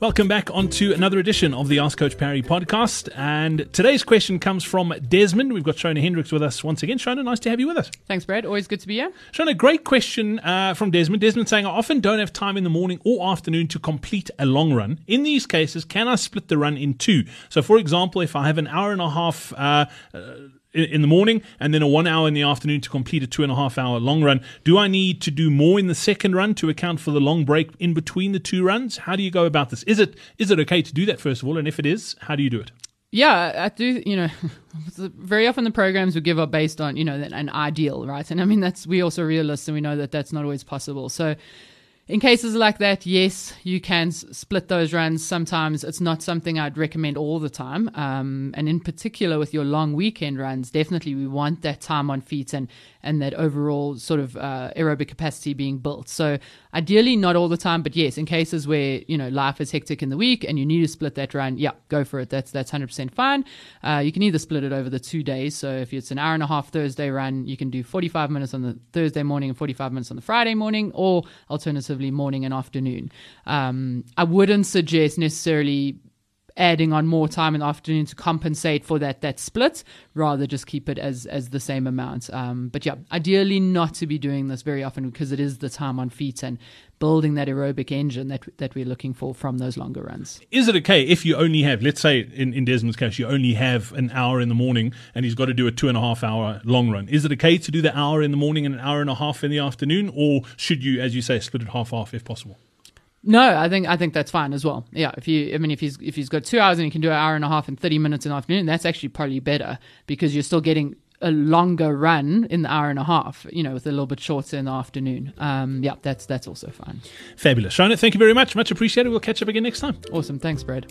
Welcome back onto another edition of the Ask Coach Parry podcast. And today's question comes from Desmond. We've got Shona Hendricks with us once again. Shona, nice to have you with us. Thanks, Brad. Always good to be here. Shona, great question uh, from Desmond. Desmond saying, I often don't have time in the morning or afternoon to complete a long run. In these cases, can I split the run in two? So, for example, if I have an hour and a half uh, uh, in the morning and then a one hour in the afternoon to complete a two and a half hour long run. Do I need to do more in the second run to account for the long break in between the two runs? How do you go about this? Is it is it okay to do that first of all? And if it is, how do you do it? Yeah, I do. You know, very often the programs we give are based on you know an ideal, right? And I mean that's we also realists and we know that that's not always possible. So in cases like that, yes, you can split those runs. Sometimes it's not something I'd recommend all the time. Um, and in particular with your long weekend runs, definitely we want that time on feet and, and that overall sort of uh, aerobic capacity being built. So ideally not all the time, but yes, in cases where, you know, life is hectic in the week and you need to split that run, yeah, go for it. That's, that's 100% fine. Uh, you can either split it over the two days. So if it's an hour and a half Thursday run, you can do 45 minutes on the Thursday morning and 45 minutes on the Friday morning, or alternatively, morning and afternoon. Um, I wouldn't suggest necessarily adding on more time in the afternoon to compensate for that that split rather just keep it as as the same amount um, but yeah ideally not to be doing this very often because it is the time on feet and building that aerobic engine that that we're looking for from those longer runs Is it okay if you only have, let's say in, in Desmond's case, you only have an hour in the morning and he's got to do a two and a half hour long run? Is it okay to do the hour in the morning and an hour and a half in the afternoon? Or should you, as you say, split it half half if possible? No, I think I think that's fine as well. Yeah, if you, I mean, if he's if he's got two hours and he can do an hour and a half and thirty minutes in the afternoon, that's actually probably better because you're still getting a longer run in the hour and a half. You know, with a little bit shorter in the afternoon. Um, yeah, that's that's also fine. Fabulous. Shona, thank you very much. Much appreciated. We'll catch up again next time. Awesome, thanks, Brad.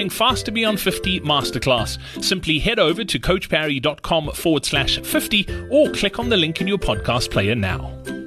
Faster Beyond 50 masterclass. Simply head over to coachparry.com forward slash 50 or click on the link in your podcast player now.